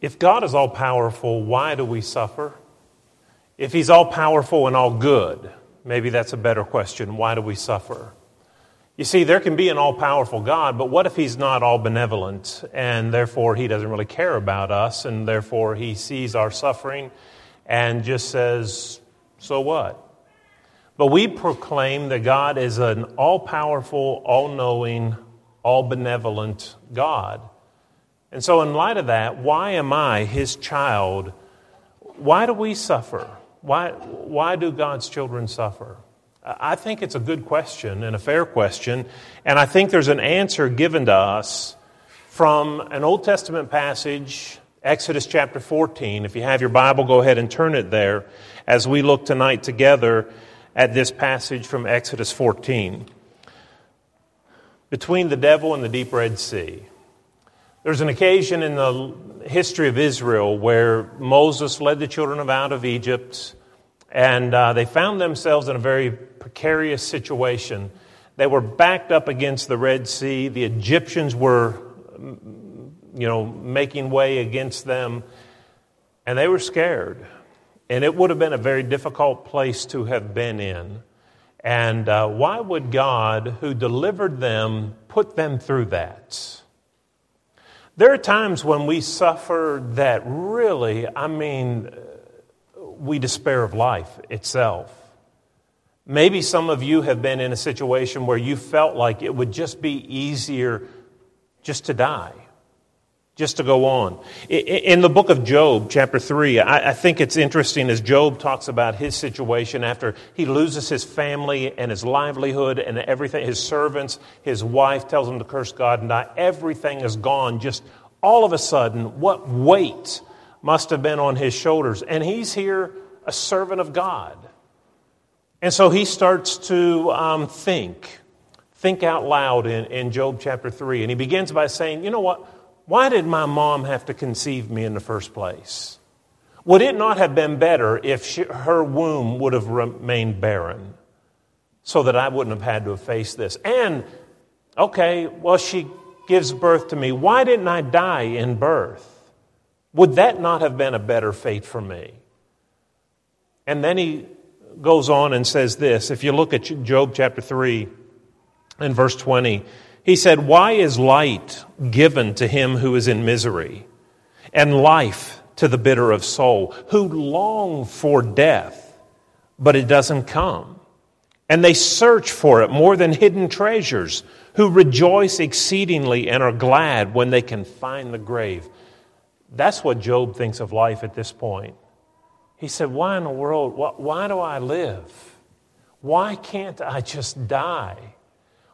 If God is all powerful, why do we suffer? If He's all powerful and all good, maybe that's a better question. Why do we suffer? You see, there can be an all powerful God, but what if He's not all benevolent and therefore He doesn't really care about us and therefore He sees our suffering and just says, so what? But we proclaim that God is an all powerful, all knowing, all benevolent God. And so, in light of that, why am I his child? Why do we suffer? Why, why do God's children suffer? I think it's a good question and a fair question, and I think there's an answer given to us from an Old Testament passage, Exodus chapter 14. If you have your Bible, go ahead and turn it there as we look tonight together at this passage from Exodus 14. Between the devil and the deep Red Sea. There's an occasion in the history of Israel where Moses led the children of out of Egypt, and uh, they found themselves in a very precarious situation. They were backed up against the Red Sea. The Egyptians were, you know, making way against them, and they were scared. And it would have been a very difficult place to have been in. And uh, why would God, who delivered them, put them through that? There are times when we suffer that really, I mean, we despair of life itself. Maybe some of you have been in a situation where you felt like it would just be easier just to die just to go on. In the book of Job, chapter 3, I think it's interesting as Job talks about his situation after he loses his family and his livelihood and everything, his servants, his wife tells him to curse God and die. Everything is gone. Just all of a sudden, what weight must have been on his shoulders. And he's here, a servant of God. And so he starts to um, think, think out loud in, in Job chapter 3. And he begins by saying, you know what? Why did my mom have to conceive me in the first place? Would it not have been better if she, her womb would have remained barren so that I wouldn't have had to have faced this? And, okay, well, she gives birth to me. Why didn't I die in birth? Would that not have been a better fate for me? And then he goes on and says this. If you look at Job chapter 3 and verse 20, he said, Why is light given to him who is in misery, and life to the bitter of soul, who long for death, but it doesn't come? And they search for it more than hidden treasures, who rejoice exceedingly and are glad when they can find the grave. That's what Job thinks of life at this point. He said, Why in the world? Why do I live? Why can't I just die?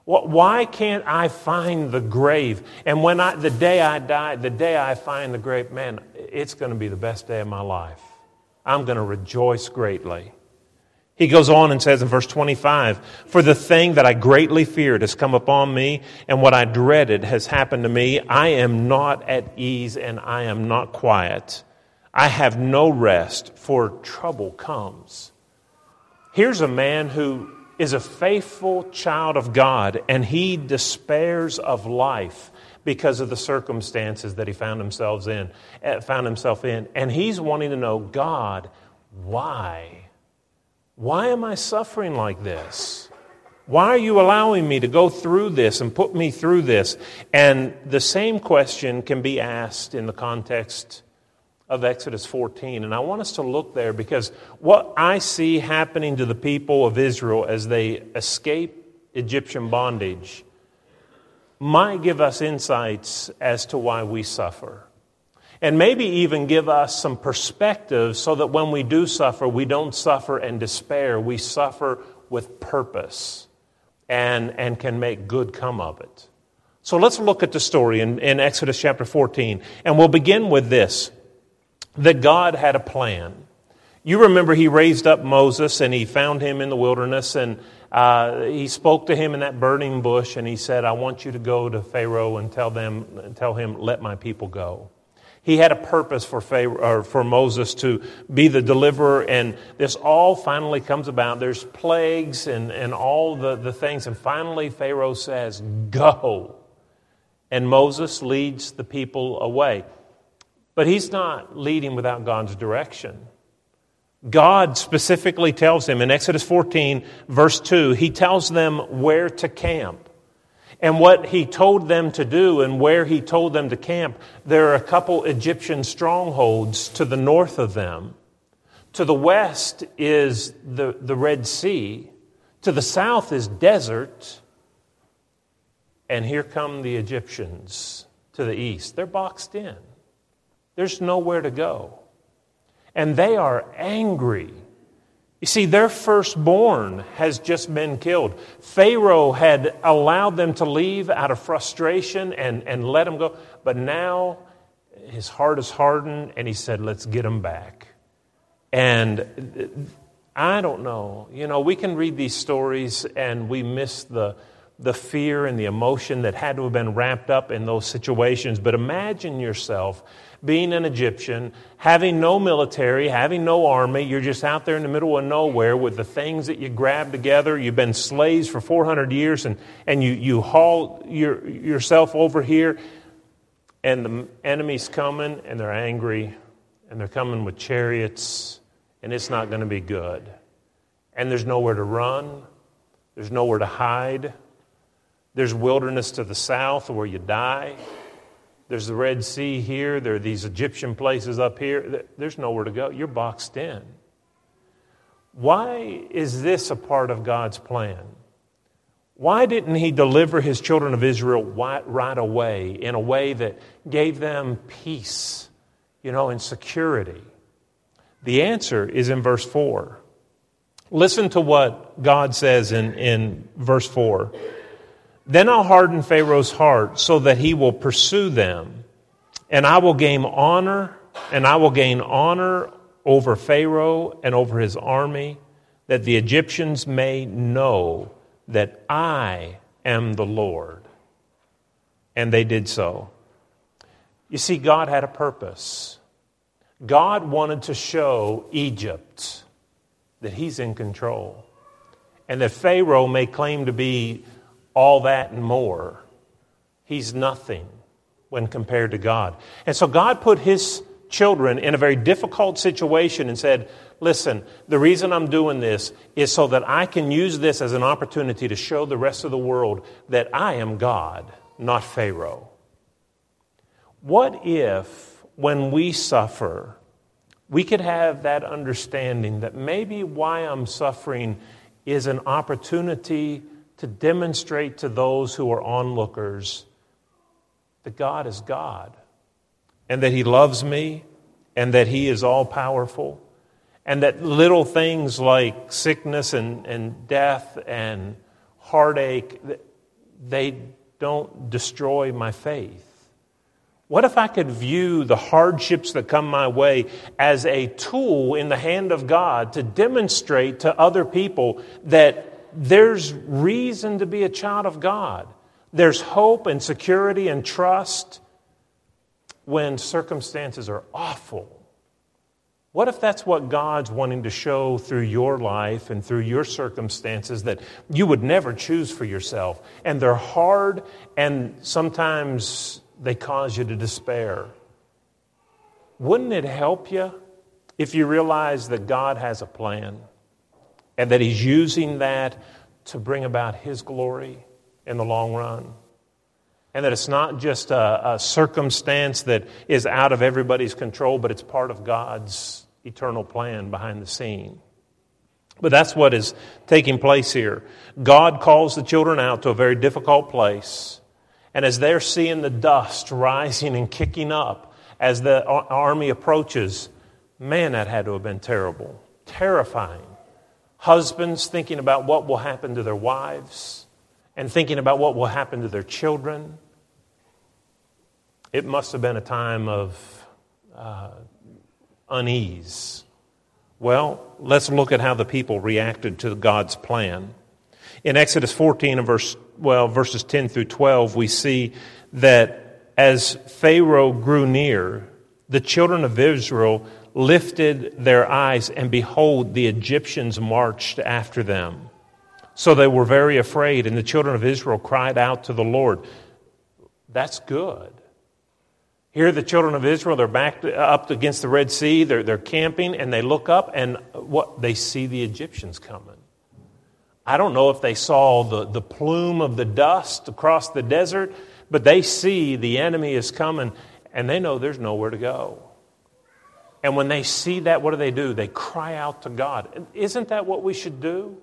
Why can't I find the grave? And when I, the day I die, the day I find the grave, man, it's going to be the best day of my life. I'm going to rejoice greatly. He goes on and says in verse 25, For the thing that I greatly feared has come upon me, and what I dreaded has happened to me. I am not at ease and I am not quiet. I have no rest, for trouble comes. Here's a man who is a faithful child of God and he despairs of life because of the circumstances that he found himself in, eh, found himself in. And he's wanting to know, God, why? Why am I suffering like this? Why are you allowing me to go through this and put me through this? And the same question can be asked in the context of Exodus 14. And I want us to look there because what I see happening to the people of Israel as they escape Egyptian bondage might give us insights as to why we suffer. And maybe even give us some perspective so that when we do suffer, we don't suffer and despair. We suffer with purpose and, and can make good come of it. So let's look at the story in, in Exodus chapter 14. And we'll begin with this that God had a plan. You remember he raised up Moses and he found him in the wilderness and uh, he spoke to him in that burning bush and he said, I want you to go to Pharaoh and tell, them, tell him, let my people go. He had a purpose for, Pharaoh, for Moses to be the deliverer, and this all finally comes about. There's plagues and, and all the, the things, and finally Pharaoh says, Go. And Moses leads the people away. But he's not leading without God's direction. God specifically tells him in Exodus 14, verse 2, he tells them where to camp. And what he told them to do and where he told them to camp, there are a couple Egyptian strongholds to the north of them. To the west is the, the Red Sea. To the south is desert. And here come the Egyptians to the east. They're boxed in, there's nowhere to go. And they are angry. You see, their firstborn has just been killed. Pharaoh had allowed them to leave out of frustration and, and let them go. But now his heart is hardened and he said, Let's get them back. And uh, I don't know. You know, we can read these stories and we miss the, the fear and the emotion that had to have been wrapped up in those situations. But imagine yourself being an Egyptian, having no military, having no army. You're just out there in the middle of nowhere with the things that you grab together. You've been slaves for 400 years and, and you, you haul your, yourself over here, and the enemy's coming and they're angry and they're coming with chariots and it's not going to be good. And there's nowhere to run, there's nowhere to hide. There's wilderness to the south where you die. There's the Red Sea here. There are these Egyptian places up here. There's nowhere to go. You're boxed in. Why is this a part of God's plan? Why didn't He deliver His children of Israel right away in a way that gave them peace, you know, and security? The answer is in verse 4. Listen to what God says in, in verse 4. Then I'll harden Pharaoh's heart so that he will pursue them, and I will gain honor, and I will gain honor over Pharaoh and over his army, that the Egyptians may know that I am the Lord. And they did so. You see, God had a purpose. God wanted to show Egypt that He's in control and that Pharaoh may claim to be all that and more. He's nothing when compared to God. And so God put His children in a very difficult situation and said, Listen, the reason I'm doing this is so that I can use this as an opportunity to show the rest of the world that I am God, not Pharaoh. What if when we suffer, we could have that understanding that maybe why I'm suffering is an opportunity to demonstrate to those who are onlookers that God is God and that He loves me and that He is all powerful and that little things like sickness and, and death and heartache they don't destroy my faith. What if I could view the hardships that come my way as a tool in the hand of God to demonstrate to other people that there's reason to be a child of God? There's hope and security and trust when circumstances are awful. What if that's what God's wanting to show through your life and through your circumstances that you would never choose for yourself? And they're hard and sometimes they cause you to despair. Wouldn't it help you if you realize that God has a plan and that He's using that to bring about His glory in the long run? And that it's not just a, a circumstance that is out of everybody's control, but it's part of God's eternal plan behind the scene. But that's what is taking place here. God calls the children out to a very difficult place. And as they're seeing the dust rising and kicking up as the army approaches, man, that had to have been terrible, terrifying. Husbands thinking about what will happen to their wives and thinking about what will happen to their children. It must have been a time of uh, unease. Well, let's look at how the people reacted to God's plan. In Exodus 14 and verse, well, verses 10 through 12, we see that as Pharaoh grew near, the children of Israel lifted their eyes, and behold, the Egyptians marched after them. So they were very afraid, and the children of Israel cried out to the Lord. That's good. Here, the children of Israel, they're back up against the Red Sea, they're, they're camping, and they look up and what? They see the Egyptians coming. I don't know if they saw the, the plume of the dust across the desert, but they see the enemy is coming, and they know there's nowhere to go. And when they see that, what do they do? They cry out to God. Isn't that what we should do?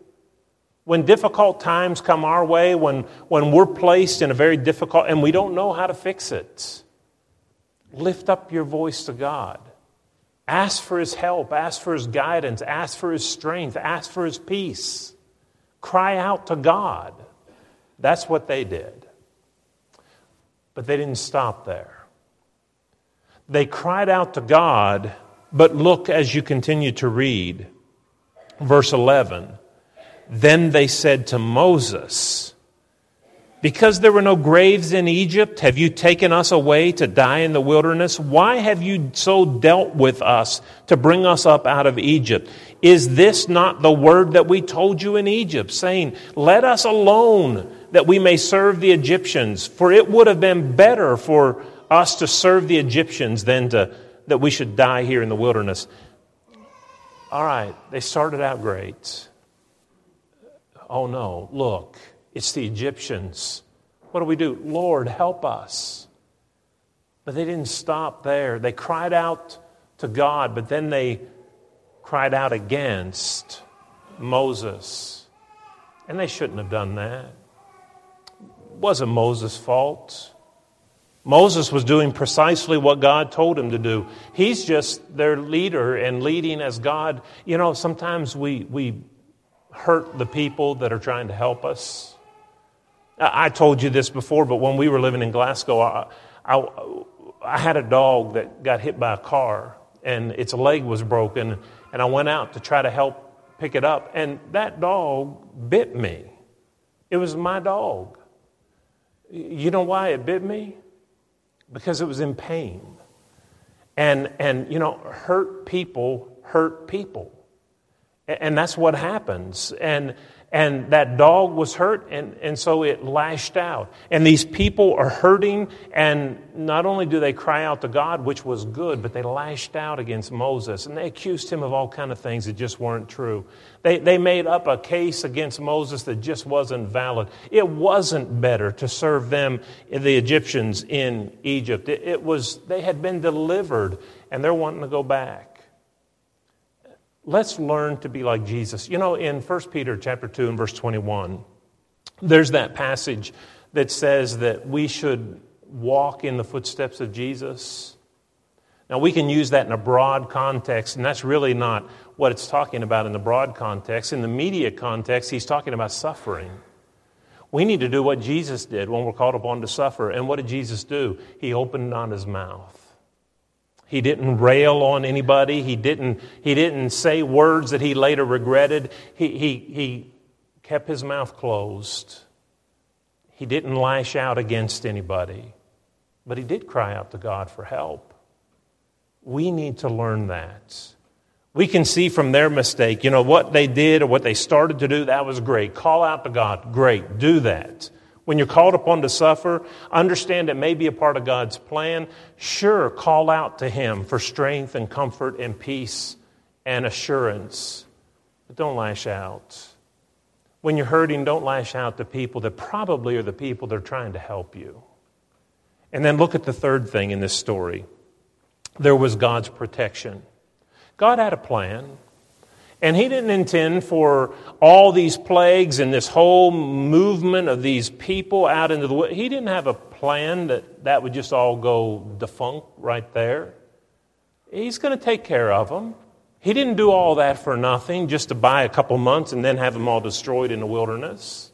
When difficult times come our way, when, when we're placed in a very difficult, and we don't know how to fix it, lift up your voice to God. Ask for His help, ask for His guidance, ask for His strength, ask for His peace. Cry out to God. That's what they did. But they didn't stop there. They cried out to God, but look as you continue to read. Verse 11. Then they said to Moses, because there were no graves in Egypt, have you taken us away to die in the wilderness? Why have you so dealt with us to bring us up out of Egypt? Is this not the word that we told you in Egypt, saying, Let us alone that we may serve the Egyptians? For it would have been better for us to serve the Egyptians than to, that we should die here in the wilderness. All right, they started out great. Oh no, look it's the Egyptians. What do we do? Lord, help us. But they didn't stop there. They cried out to God, but then they cried out against Moses. And they shouldn't have done that. It wasn't Moses' fault. Moses was doing precisely what God told him to do. He's just their leader and leading as God. You know, sometimes we, we hurt the people that are trying to help us. I told you this before, but when we were living in Glasgow, I, I, I, had a dog that got hit by a car and its leg was broken, and I went out to try to help pick it up, and that dog bit me. It was my dog. You know why it bit me? Because it was in pain. And, and you know, hurt people hurt people. And that's what happens. And, and that dog was hurt, and, and so it lashed out. And these people are hurting, and not only do they cry out to God, which was good, but they lashed out against Moses, and they accused him of all kind of things that just weren't true. They, they made up a case against Moses that just wasn't valid. It wasn't better to serve them, the Egyptians in Egypt. It, it was, they had been delivered, and they're wanting to go back. Let's learn to be like Jesus. You know, in 1 Peter chapter 2 and verse 21, there's that passage that says that we should walk in the footsteps of Jesus. Now, we can use that in a broad context, and that's really not what it's talking about in the broad context. In the media context, he's talking about suffering. We need to do what Jesus did when we're called upon to suffer. And what did Jesus do? He opened not his mouth. He didn't rail on anybody. He didn't, he didn't say words that he later regretted. He, he, he kept his mouth closed. He didn't lash out against anybody. But he did cry out to God for help. We need to learn that. We can see from their mistake, you know, what they did or what they started to do, that was great. Call out to God, great, do that. When you're called upon to suffer, understand it may be a part of God's plan. Sure, call out to Him for strength and comfort and peace and assurance. But don't lash out. When you're hurting, don't lash out to people that probably are the people that are trying to help you. And then look at the third thing in this story there was God's protection. God had a plan. And he didn't intend for all these plagues and this whole movement of these people out into the world. He didn't have a plan that that would just all go defunct right there. He's going to take care of them. He didn't do all that for nothing, just to buy a couple months and then have them all destroyed in the wilderness.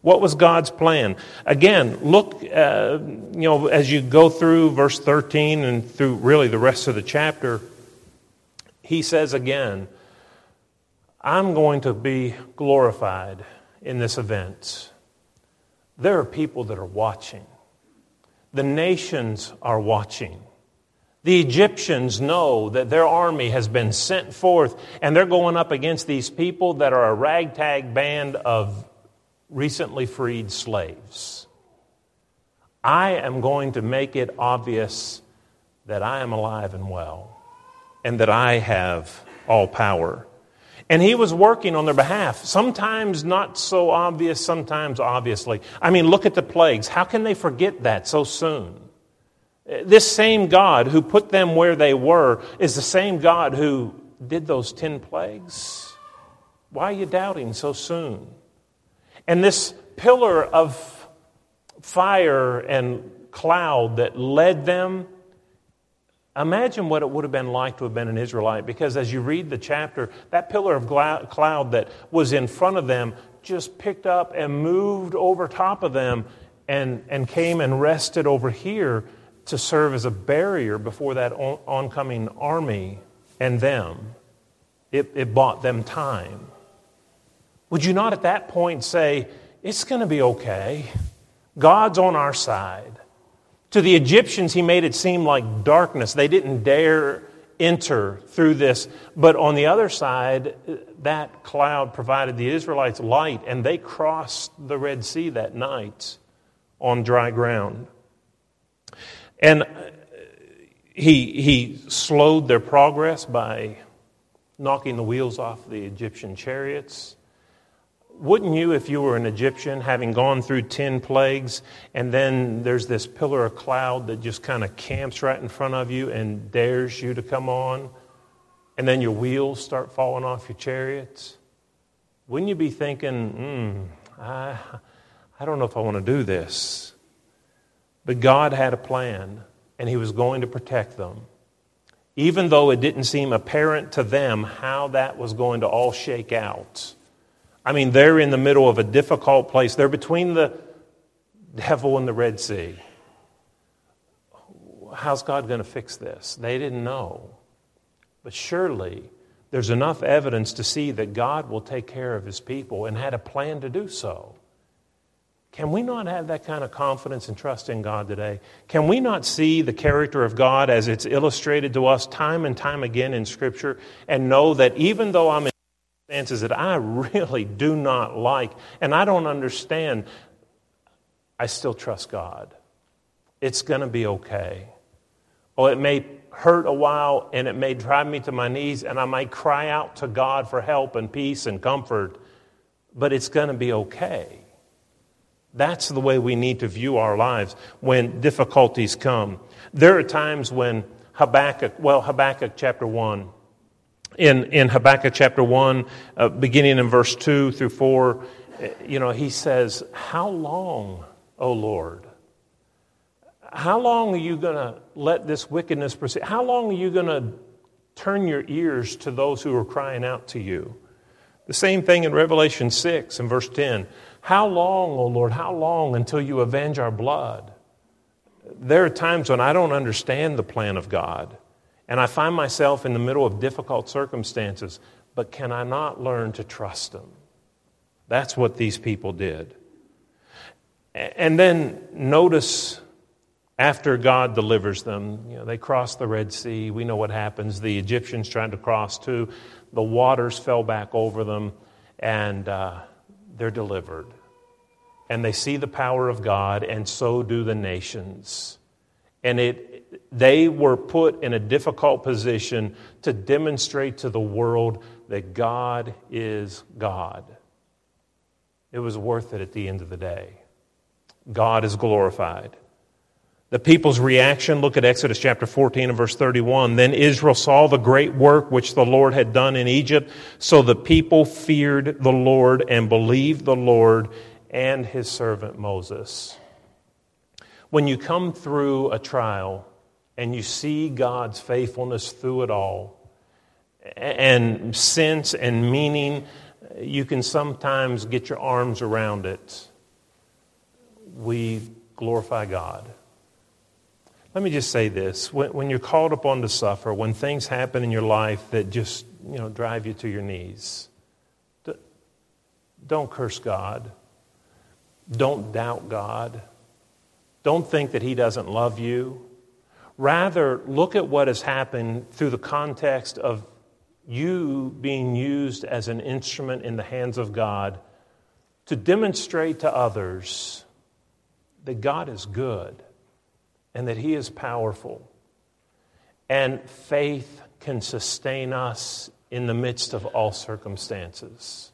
What was God's plan? Again, look, uh, you know, as you go through verse 13 and through really the rest of the chapter, he says again, I'm going to be glorified in this event. There are people that are watching. The nations are watching. The Egyptians know that their army has been sent forth and they're going up against these people that are a ragtag band of recently freed slaves. I am going to make it obvious that I am alive and well and that I have all power. And he was working on their behalf, sometimes not so obvious, sometimes obviously. I mean, look at the plagues. How can they forget that so soon? This same God who put them where they were is the same God who did those 10 plagues. Why are you doubting so soon? And this pillar of fire and cloud that led them. Imagine what it would have been like to have been an Israelite, because as you read the chapter, that pillar of cloud that was in front of them just picked up and moved over top of them and, and came and rested over here to serve as a barrier before that on, oncoming army and them. It, it bought them time. Would you not at that point say, It's going to be okay? God's on our side. To the Egyptians, he made it seem like darkness. They didn't dare enter through this. But on the other side, that cloud provided the Israelites light, and they crossed the Red Sea that night on dry ground. And uh, he, he slowed their progress by knocking the wheels off the Egyptian chariots wouldn't you, if you were an Egyptian, having gone through 10 plagues, and then there's this pillar of cloud that just kind of camps right in front of you and dares you to come on, and then your wheels start falling off your chariots? Wouldn't you be thinking, hmm, I, I don't know if I want to do this? But God had a plan, and He was going to protect them. Even though it didn't seem apparent to them how that was going to all shake out I mean, they're in the middle of a difficult place. They're between the devil and the Red Sea. How's God going to fix this? They didn't know. But surely there's enough evidence to see that God will take care of his people and had a plan to do so. Can we not have that kind of confidence and trust in God today? Can we not see the character of God as it's illustrated to us time and time again in Scripture and know that even though I'm circumstances that I really do not like and I don't understand, I still trust God. It's going to be okay. Oh, it may hurt a while and it may drive me to my knees and I might cry out to God for help and peace and comfort, but it's going to be okay. That's the way we need to view our lives when difficulties come. There are times when Habakkuk, well, Habakkuk chapter 1, in, in Habakkuk chapter 1, uh, beginning in verse 2 through 4, you know, he says, How long, O Lord? How long are you going to let this wickedness proceed? How long are you going to turn your ears to those who are crying out to you? The same thing in Revelation 6 and verse 10. How long, O Lord, how long until you avenge our blood? There are times when I don't understand the plan of God. And I find myself in the middle of difficult circumstances, but can I not learn to trust Him? That's what these people did. And then notice after God delivers them, you know, they cross the Red Sea. We know what happens. The Egyptians tried to cross too. The waters fell back over them, and uh, they're delivered. And they see the power of God, and so do the nations. And it they were put in a difficult position to demonstrate to the world that God is God. It was worth it at the end of the day. God is glorified. The people's reaction, look at Exodus chapter 14 and verse 31. Then Israel saw the great work which the Lord had done in Egypt. So the people feared the Lord and believed the Lord and his servant Moses. When you come through a trial, and you see God's faithfulness through it all, and sense and meaning, you can sometimes get your arms around it. We glorify God. Let me just say this. When, when, you're called upon to suffer, when things happen in your life that just, you know, drive you to your knees, don't curse God. Don't doubt God. Don't think that He doesn't love you. Rather, look at what has happened through the context of you being used as an instrument in the hands of God to demonstrate to others that God is good and that He is powerful. And faith can sustain us in the midst of all circumstances.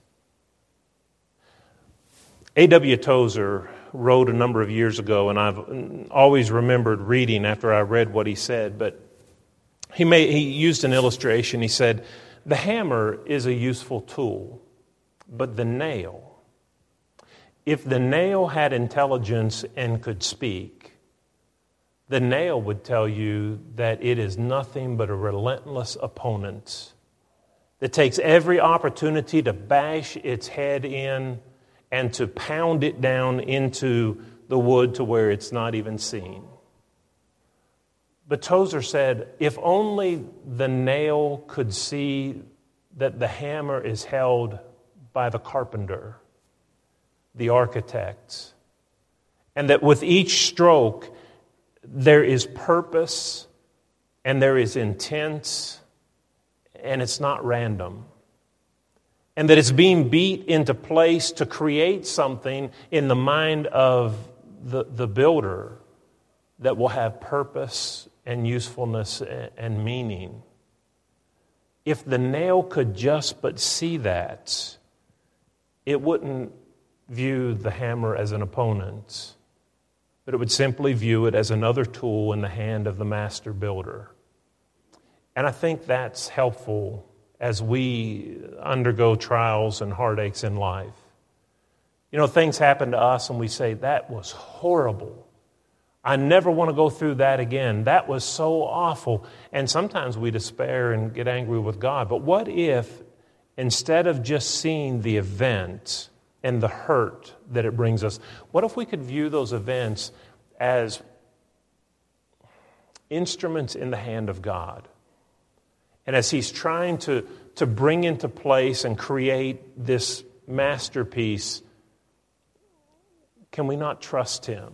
A.W. Tozer wrote a number of years ago, and I've always remembered reading after I read what he said, but he, made, he used an illustration. He said, The hammer is a useful tool, but the nail, if the nail had intelligence and could speak, the nail would tell you that it is nothing but a relentless opponent that takes every opportunity to bash its head in and to pound it down into the wood to where it's not even seen. But Tozer said, if only the nail could see that the hammer is held by the carpenter, the architect, and that with each stroke there is purpose and there is intent and it's not random and that it's being beat into place to create something in the mind of the, the builder that will have purpose and usefulness and meaning. If the nail could just but see that, it wouldn't view the hammer as an opponent, but it would simply view it as another tool in the hand of the master builder. And I think that's helpful as we undergo trials and heartaches in life. You know, things happen to us and we say, that was horrible. I never want to go through that again. That was so awful. And sometimes we despair and get angry with God. But what if, instead of just seeing the event and the hurt that it brings us, what if we could view those events as instruments in the hand of God? And as he's trying to, to bring into place and create this masterpiece, can we not trust him?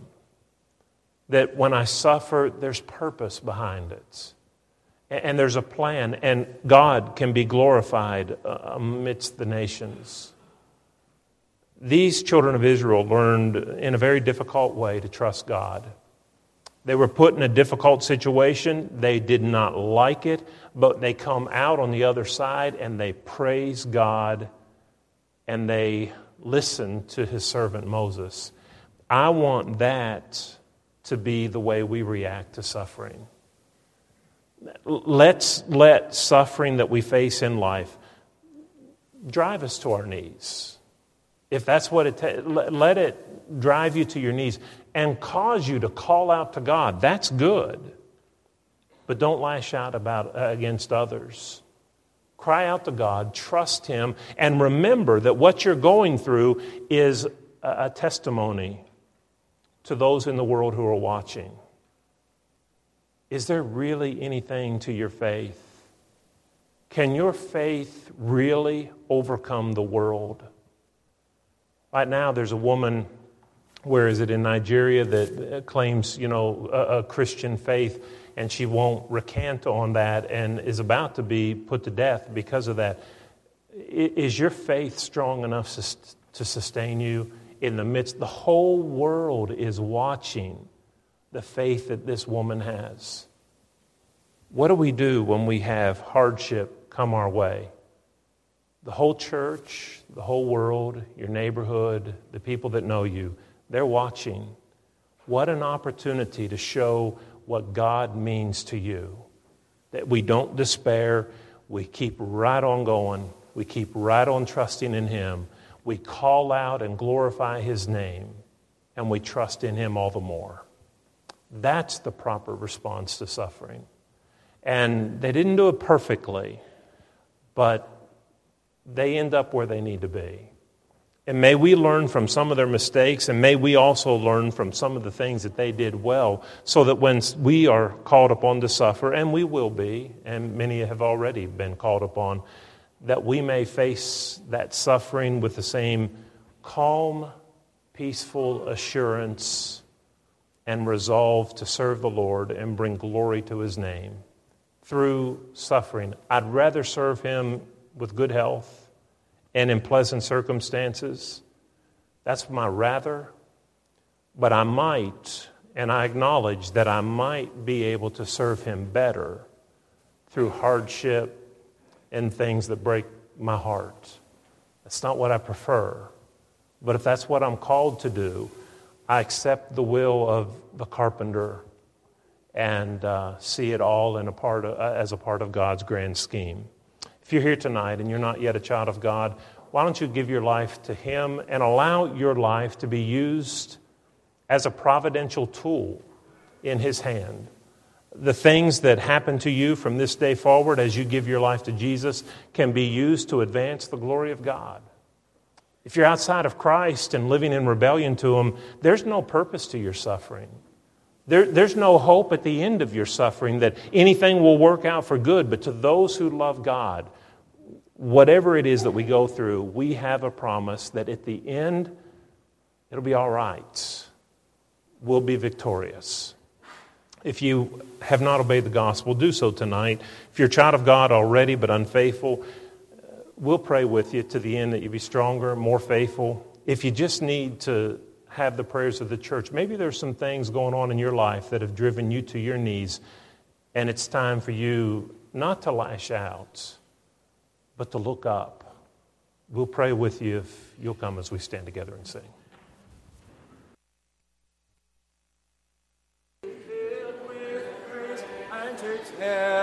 That when I suffer, there's purpose behind it. And there's a plan, and God can be glorified uh, amidst the nations. These children of Israel learned in a very difficult way to trust God. They were put in a difficult situation. They did not like it, but they come out on the other side and they praise God and they listen to his servant Moses. I want that to be the way we react to suffering. Let's let suffering that we face in life drive us to our knees. If that's what it takes, let it drive you to your knees and cause you to call out to God. That's good. But don't lash out about, uh, against others. Cry out to God, trust Him, and remember that what you're going through is a, a testimony to those in the world who are watching. Is there really anything to your faith? Can your faith really overcome the world? Right now, there's a woman where is it in Nigeria that claims, you know, a, a, Christian faith, and she won't recant on that and is about to be put to death because of that. Is your faith strong enough to sustain you in the midst? The whole world is watching the faith that this woman has. What do we do when we have hardship come our way? The whole church, the whole world, your neighborhood, the people that know you they're watching. What an opportunity to show what God means to you. That we don't despair, we keep right on going, we keep right on trusting in Him. We call out and glorify His name, and we trust in Him all the more. That's the proper response to suffering. And they didn't do it perfectly, but they end up where they need to be. And may we learn from some of their mistakes, and may we also learn from some of the things that they did well, so that when we are called upon to suffer, and we will be, and many have already been called upon, that we may face that suffering with the same calm, peaceful assurance and resolve to serve the Lord and bring glory to His name through suffering. I'd rather serve Him with good health and in pleasant circumstances. That's my rather but I might, and I acknowledge that I might be able to serve Him better through hardship and things that break my heart. That's not what I prefer. But if that's what I'm called to do, I accept the will of the carpenter and uh, see it all in a part of, uh, as a part of God's grand scheme. If you're here tonight and you're not yet a child of God, why don't you give your life to Him and allow your life to be used as a providential tool in His hand? The things that happen to you from this day forward as you give your life to Jesus can be used to advance the glory of God. If you're outside of Christ and living in rebellion to Him, there's no purpose to your suffering. There, there's no hope at the end of your suffering that anything will work out for good. But to those who love God, whatever it is that we go through, we have a promise that at the end, it'll be all right. We'll be victorious. If you have not obeyed the gospel, do so tonight. If you're a child of God already but unfaithful, we'll pray with you to the end that you be stronger, more faithful. If you just need to have the prayers of the church. Maybe there's some things going on in your life that have driven you to your knees, and it's time for you not to lash out, but to look up. We'll pray with you if you'll come as we stand together and sing.